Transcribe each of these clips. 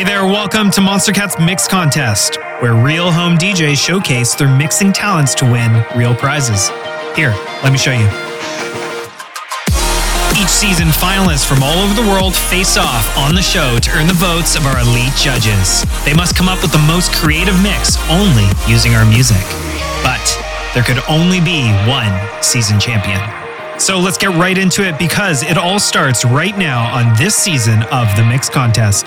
Hey there, welcome to Monstercat's Mix Contest, where real home DJs showcase their mixing talents to win real prizes. Here, let me show you. Each season, finalists from all over the world face off on the show to earn the votes of our elite judges. They must come up with the most creative mix only using our music. But there could only be one season champion. So let's get right into it because it all starts right now on this season of the Mix Contest.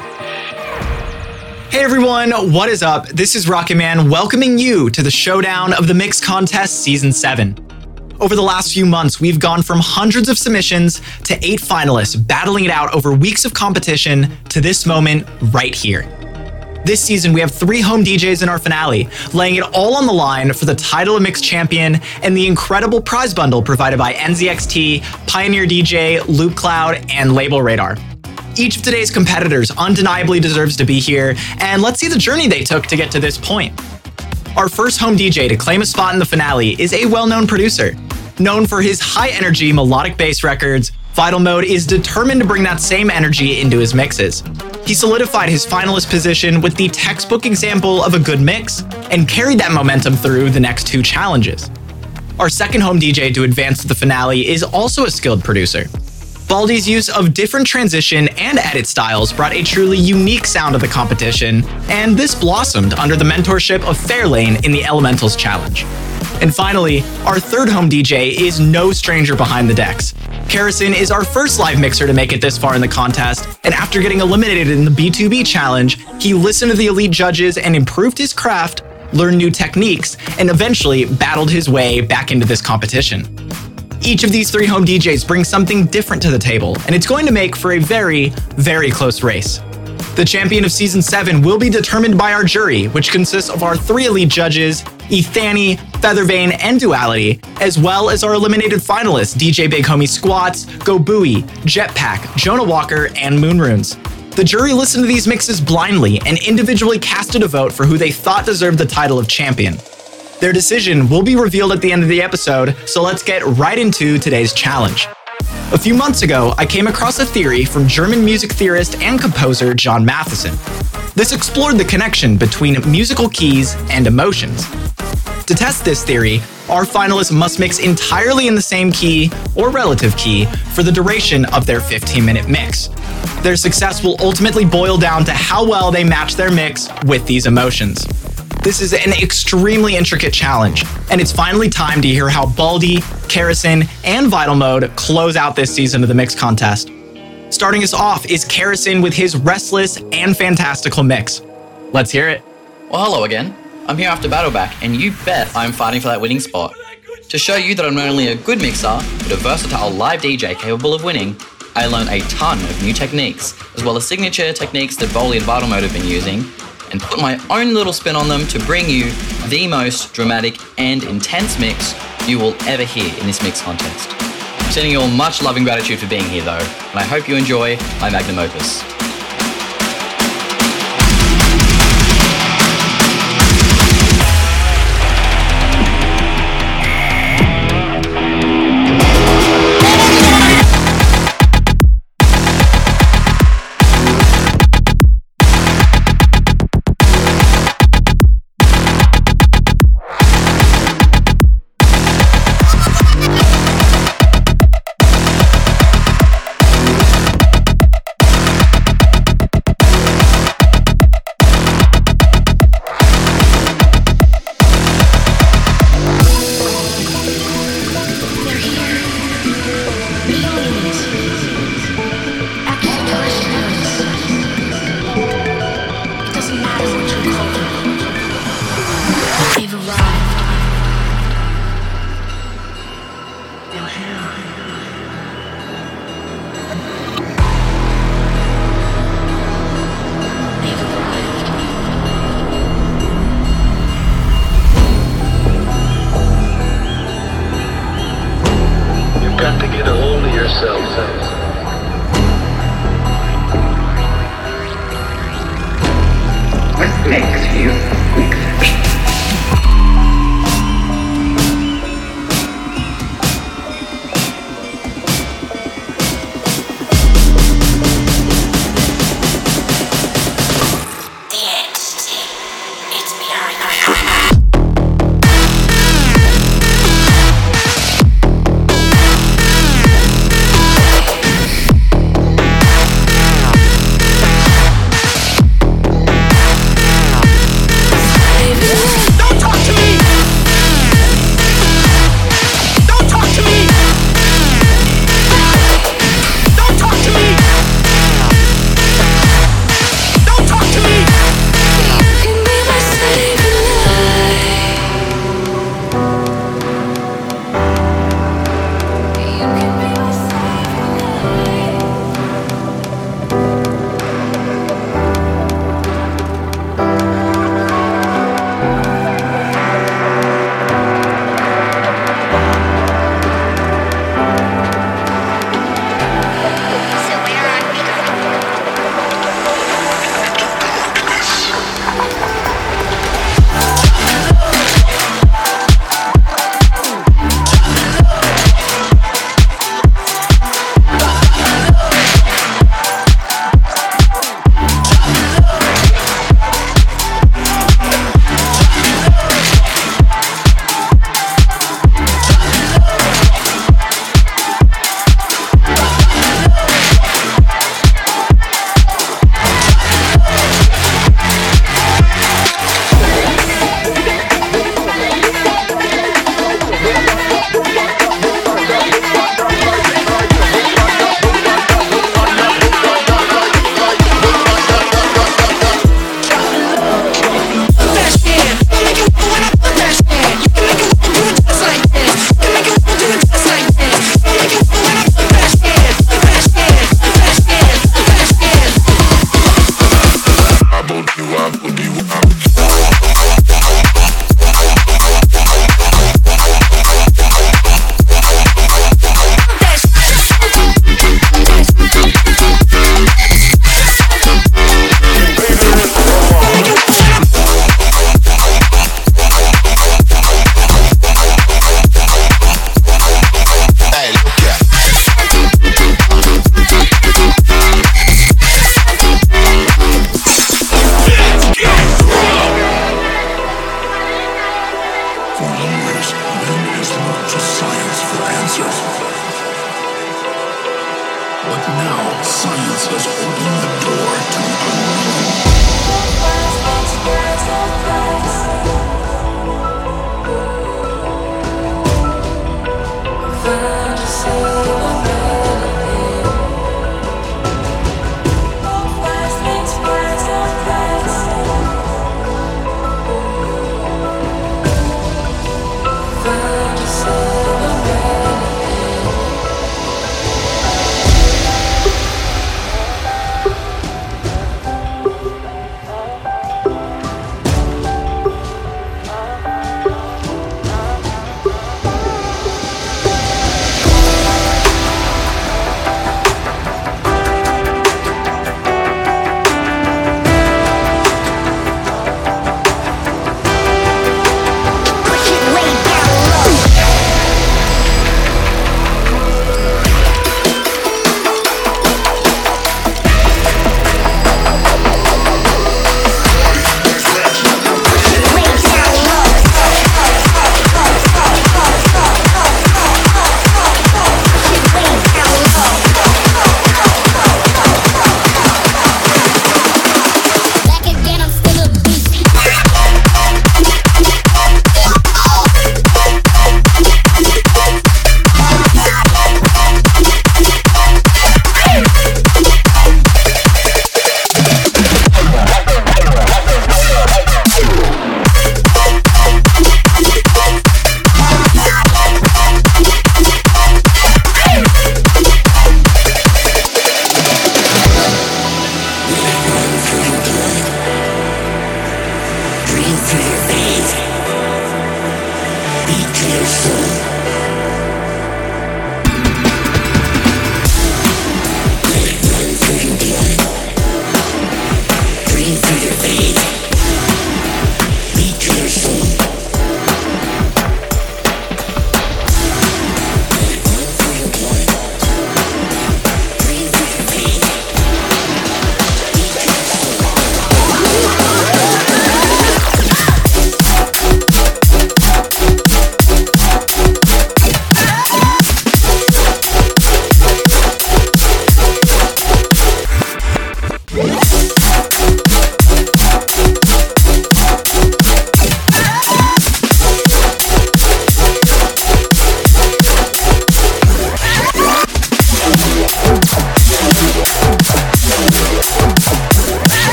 Hey everyone, what is up? This is Rocketman welcoming you to the showdown of the Mix Contest Season 7. Over the last few months, we've gone from hundreds of submissions to eight finalists battling it out over weeks of competition to this moment right here. This season, we have three home DJs in our finale, laying it all on the line for the title of Mix Champion and the incredible prize bundle provided by NZXT, Pioneer DJ, Loopcloud, and LabelRadar. Each of today's competitors undeniably deserves to be here, and let's see the journey they took to get to this point. Our first home DJ to claim a spot in the finale is a well known producer. Known for his high energy melodic bass records, Vital Mode is determined to bring that same energy into his mixes. He solidified his finalist position with the textbook example of a good mix and carried that momentum through the next two challenges. Our second home DJ to advance to the finale is also a skilled producer. Baldie's use of different transition and edit styles brought a truly unique sound to the competition, and this blossomed under the mentorship of Fairlane in the Elementals Challenge. And finally, our third home DJ is no stranger behind the decks. Carisen is our first live mixer to make it this far in the contest, and after getting eliminated in the B2B challenge, he listened to the elite judges and improved his craft, learned new techniques, and eventually battled his way back into this competition. Each of these three home DJs brings something different to the table, and it's going to make for a very, very close race. The champion of season 7 will be determined by our jury, which consists of our three elite judges, Ethani, Feathervane, and Duality, as well as our eliminated finalists DJ Big Homie Squats, Go Buoy, Jetpack, Jonah Walker, and Moonrunes. The jury listened to these mixes blindly and individually casted a vote for who they thought deserved the title of champion. Their decision will be revealed at the end of the episode, so let's get right into today's challenge. A few months ago, I came across a theory from German music theorist and composer John Mattheson. This explored the connection between musical keys and emotions. To test this theory, our finalists must mix entirely in the same key or relative key for the duration of their 15 minute mix. Their success will ultimately boil down to how well they match their mix with these emotions. This is an extremely intricate challenge, and it's finally time to hear how Baldie, Carisen, and Vital Mode close out this season of the Mix Contest. Starting us off is Carisen with his restless and fantastical mix. Let's hear it. Well, hello again. I'm here after Battleback, and you bet I'm fighting for that winning spot. To show you that I'm not only a good mixer, but a versatile live DJ capable of winning, I learned a ton of new techniques, as well as signature techniques that Baldie and Vital Mode have been using, and put my own little spin on them to bring you the most dramatic and intense mix you will ever hear in this mix contest. I'm sending you all much love and gratitude for being here though, and I hope you enjoy my magnum opus.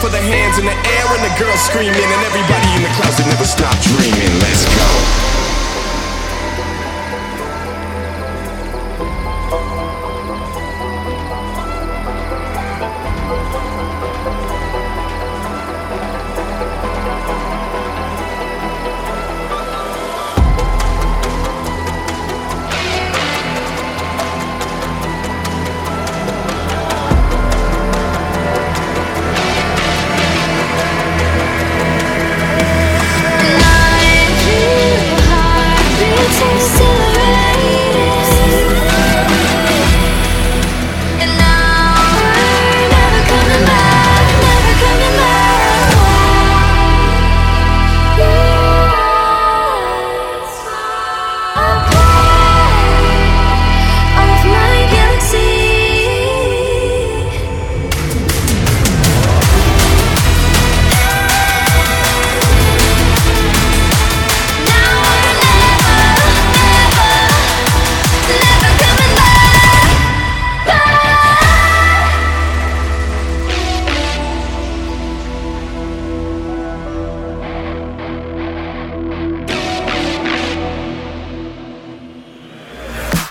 For the hands in the air and the girls screaming, and everybody in the closet never stop dreaming. Let's go.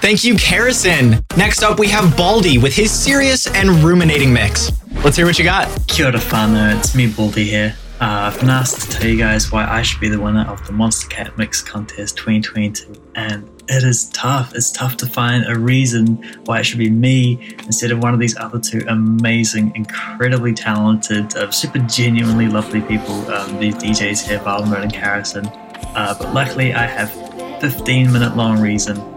Thank you, Carisen. Next up, we have Baldie with his serious and ruminating mix. Let's hear what you got. Kia ora whānau, it's me Baldie here. Uh, I've been asked to tell you guys why I should be the winner of the Monstercat Mix Contest 2022, and it is tough. It's tough to find a reason why it should be me instead of one of these other two amazing, incredibly talented, uh, super genuinely lovely people, um, these DJs here, Valmert and Carisen. Uh, but luckily, I have 15 minute long reason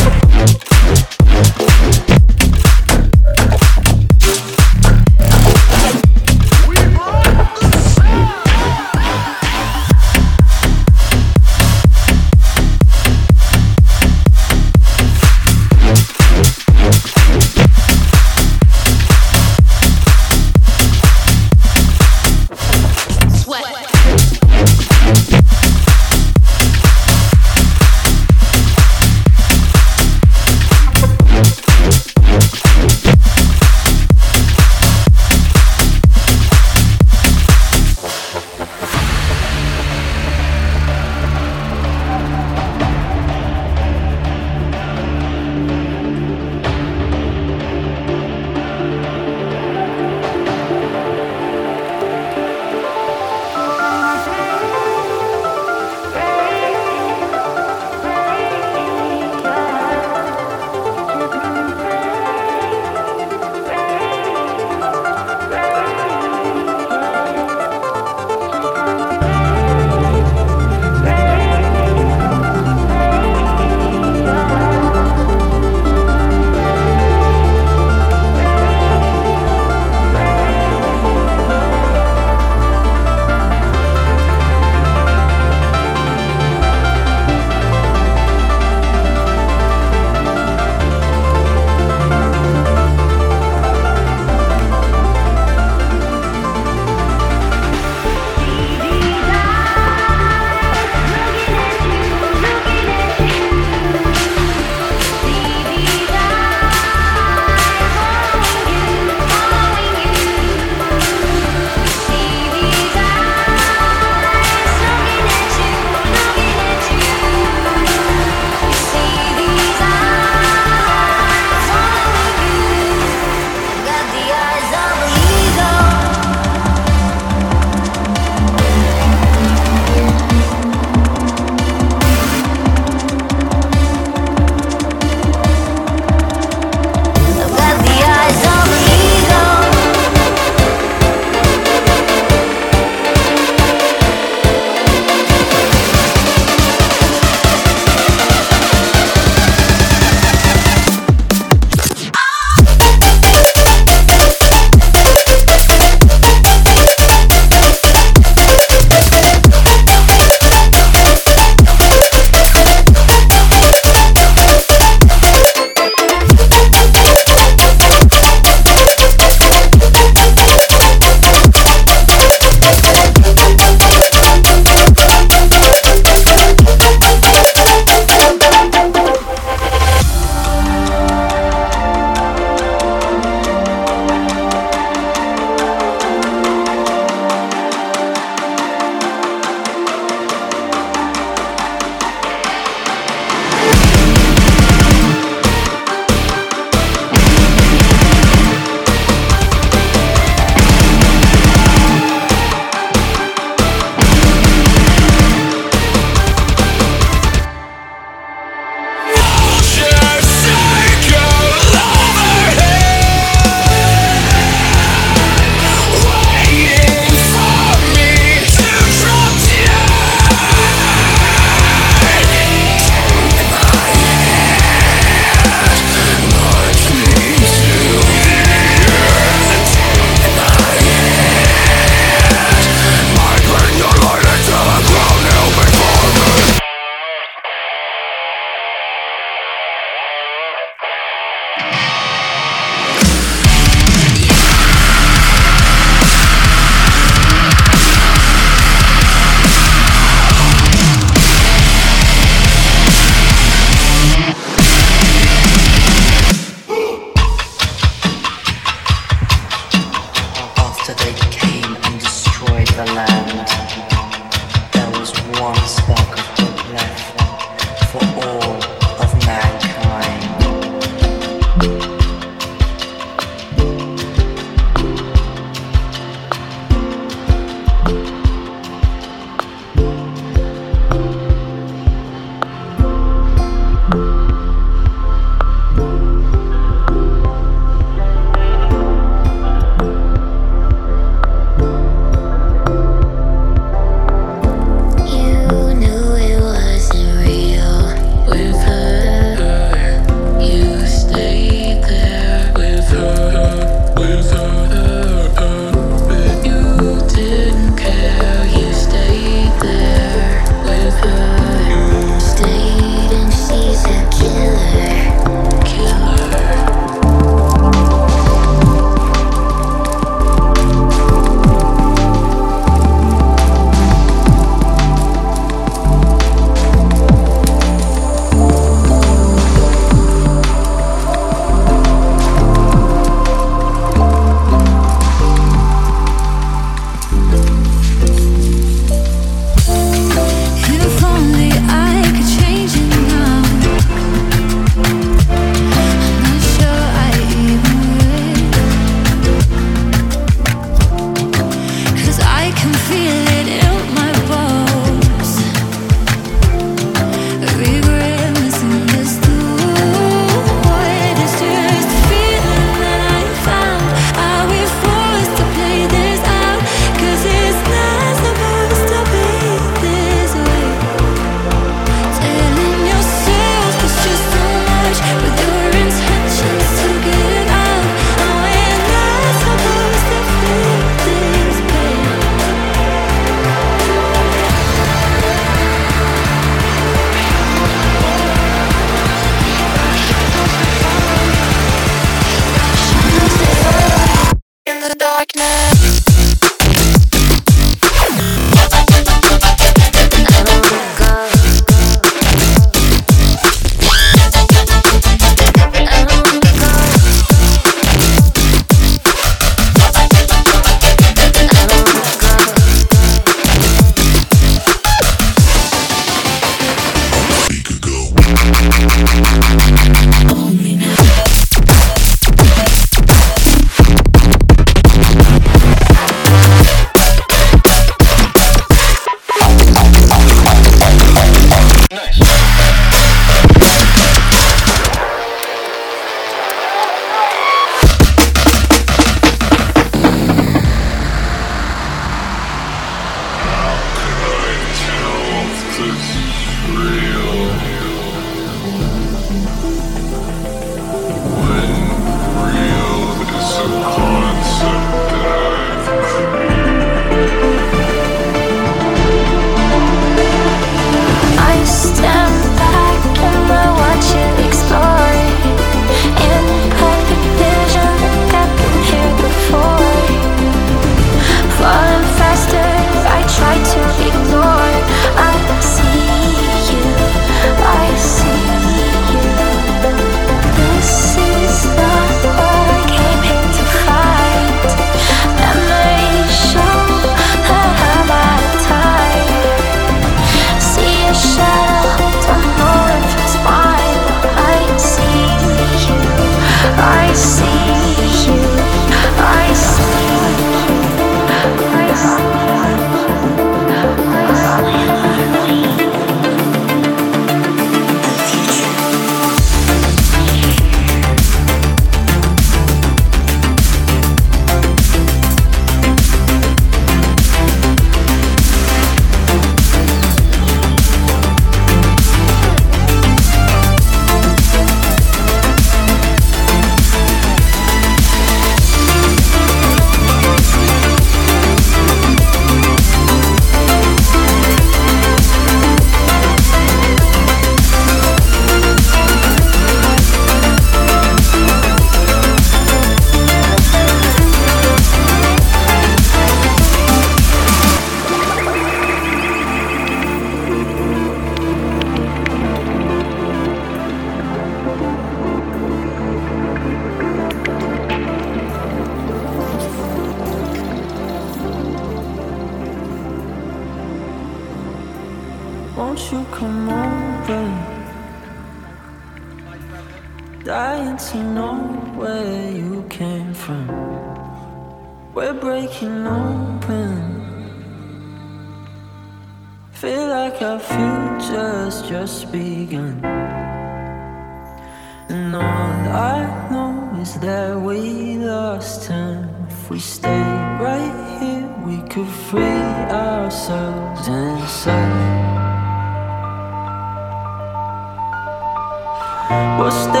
We'll stay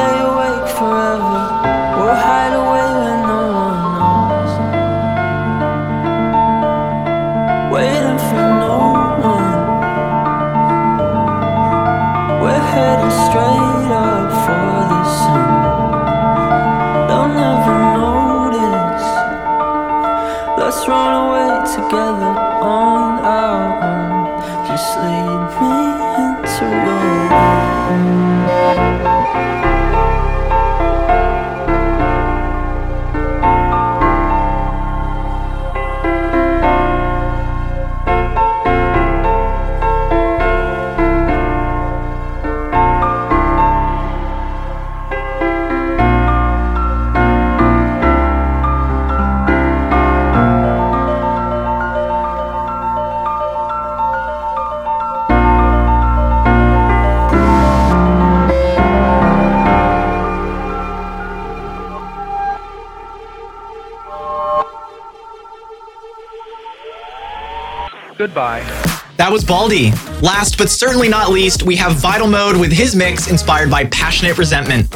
That was Baldie. Last but certainly not least, we have Vital Mode with his mix inspired by Passionate Resentment.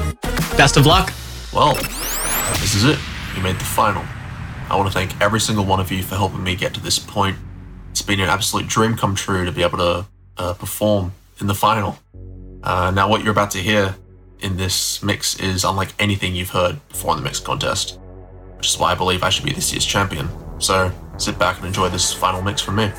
Best of luck. Well, this is it. You made the final. I want to thank every single one of you for helping me get to this point. It's been an absolute dream come true to be able to uh, perform in the final. Uh, now, what you're about to hear in this mix is unlike anything you've heard before in the mix contest. which is why I believe I should be this year's champion. So sit back and enjoy this final mix from me.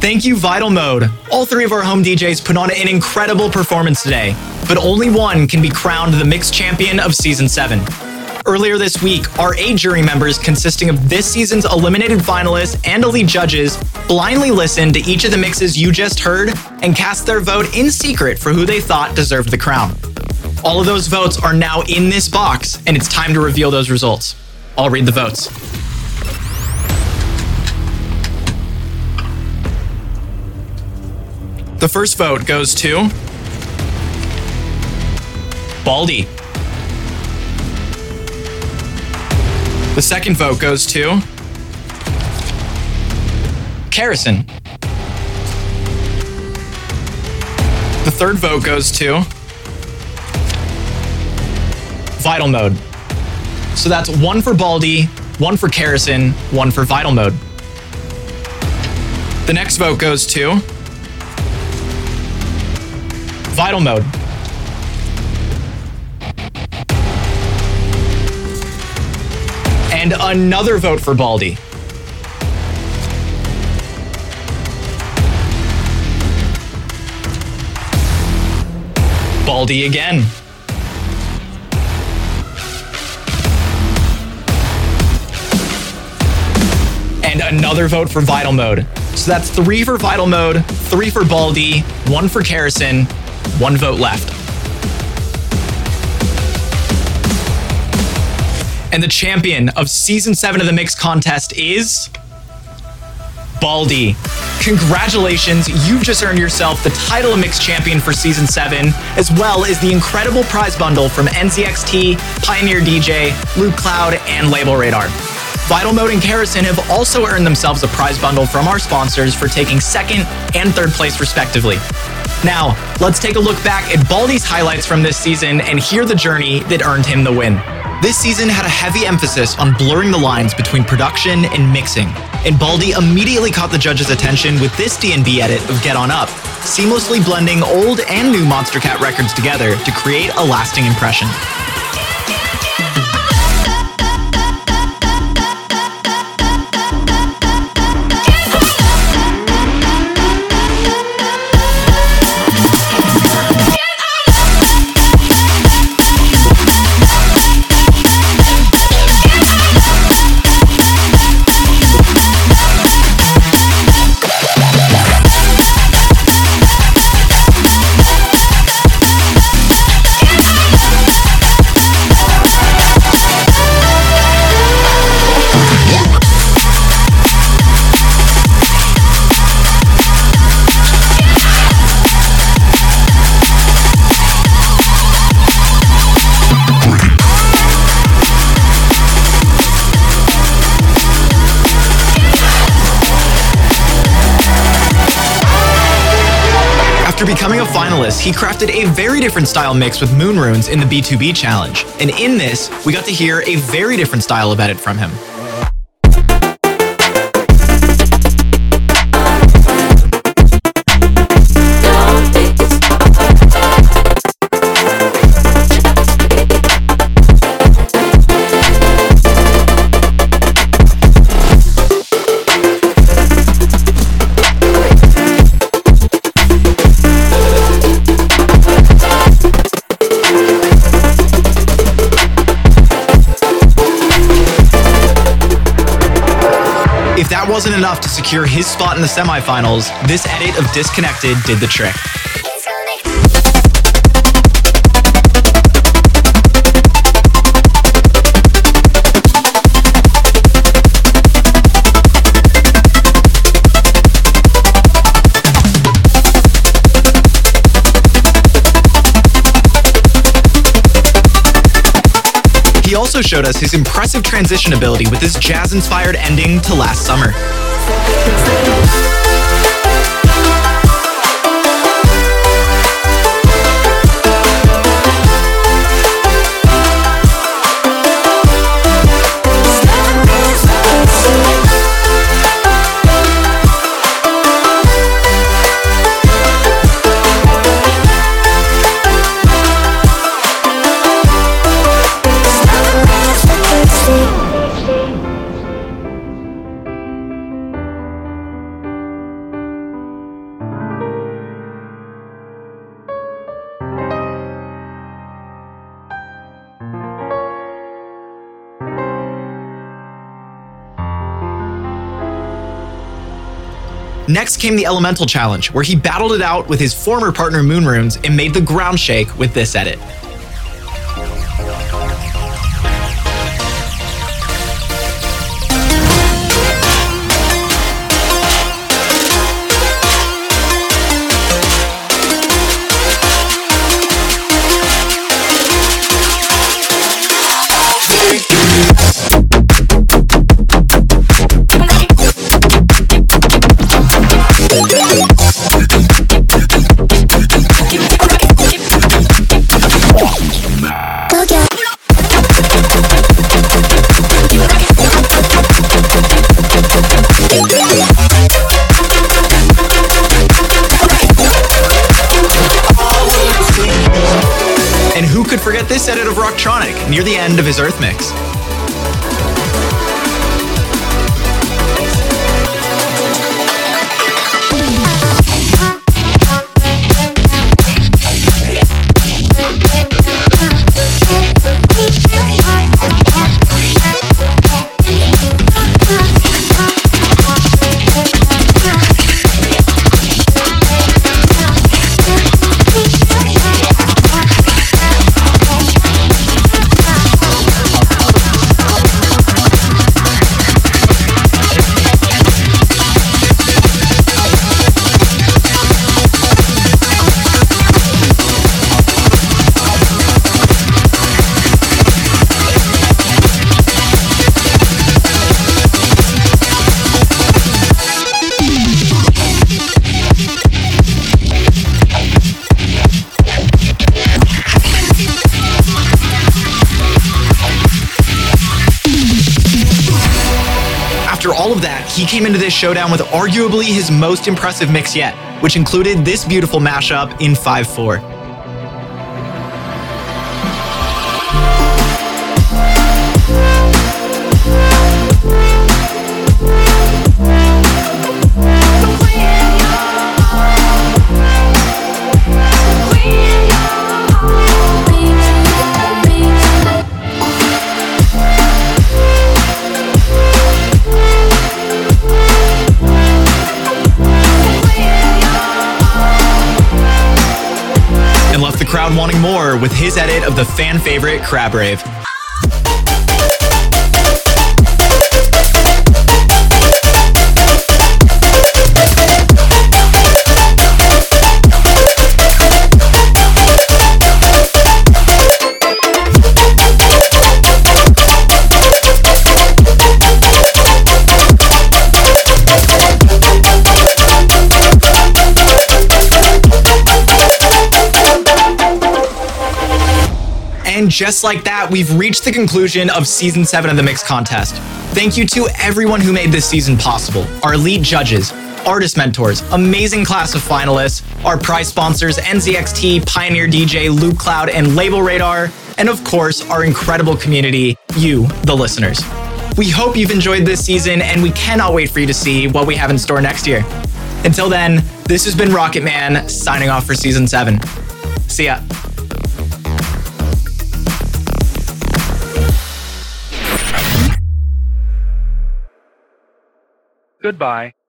Thank you, Vital Mode. All three of our home DJs put on an incredible performance today, but only one can be crowned the mixed champion of Season 7. Earlier this week, our eight jury members, consisting of this season's eliminated finalists and elite judges, blindly listened to each of the mixes you just heard and cast their vote in secret for who they thought deserved the crown. All of those votes are now in this box, and it's time to reveal those results. I'll read the votes. The first vote goes to Baldie. The second vote goes to Carisen. The third vote goes to Vital Mode. So that's one for Baldie, one for Carisen, one for Vital Mode. The next vote goes to Vital Mode. And another vote for Baldie. Baldie again. And another vote for Vital Mode. So that's three for Vital Mode, three for Baldie, one for Carisen, one vote left. And the champion of season seven of the Mix contest is Baldie. Congratulations, you've just earned yourself the title of Mix champion for season seven, as well as the incredible prize bundle from NZXT, Pioneer DJ, Loopcloud, and LabelRadar. Vital Mode and Carisen have also earned themselves a prize bundle from our sponsors for taking second and third place, respectively. Now, let's take a look back at Baldie's highlights from this season and hear the journey that earned him the win. This season had a heavy emphasis on blurring the lines between production and mixing, and Baldie immediately caught the judges' attention with this D&B edit of Get On Up, seamlessly blending old and new Monstercat records together to create a lasting impression. Finalist, he crafted a very different style mix with Moon Runes in the B2B challenge. And in this, we got to hear a very different style of edit from him. Wasn't enough to secure his spot in the semifinals, this edit of Disconnected did the trick. He also showed us his impressive transition ability with his jazz inspired ending to last summer. Next came the Elemental Challenge, where he battled it out with his former partner Moonrunes and made the ground shake with this edit. End of his Earth mix? After all of that, he came into this showdown with arguably his most impressive mix yet, which included this beautiful mashup in 5 4. His edit of the fan favorite Crab Rave. And just like that, we've reached the conclusion of season seven of the Mix Contest. Thank you to everyone who made this season possible our elite judges, artist mentors, amazing class of finalists, our prize sponsors, NZXT, Pioneer DJ, Loopcloud, and LabelRadar, and of course, our incredible community, you, the listeners. We hope you've enjoyed this season, and we cannot wait for you to see what we have in store next year. Until then, this has been Rocketman signing off for season seven. See ya. Goodbye.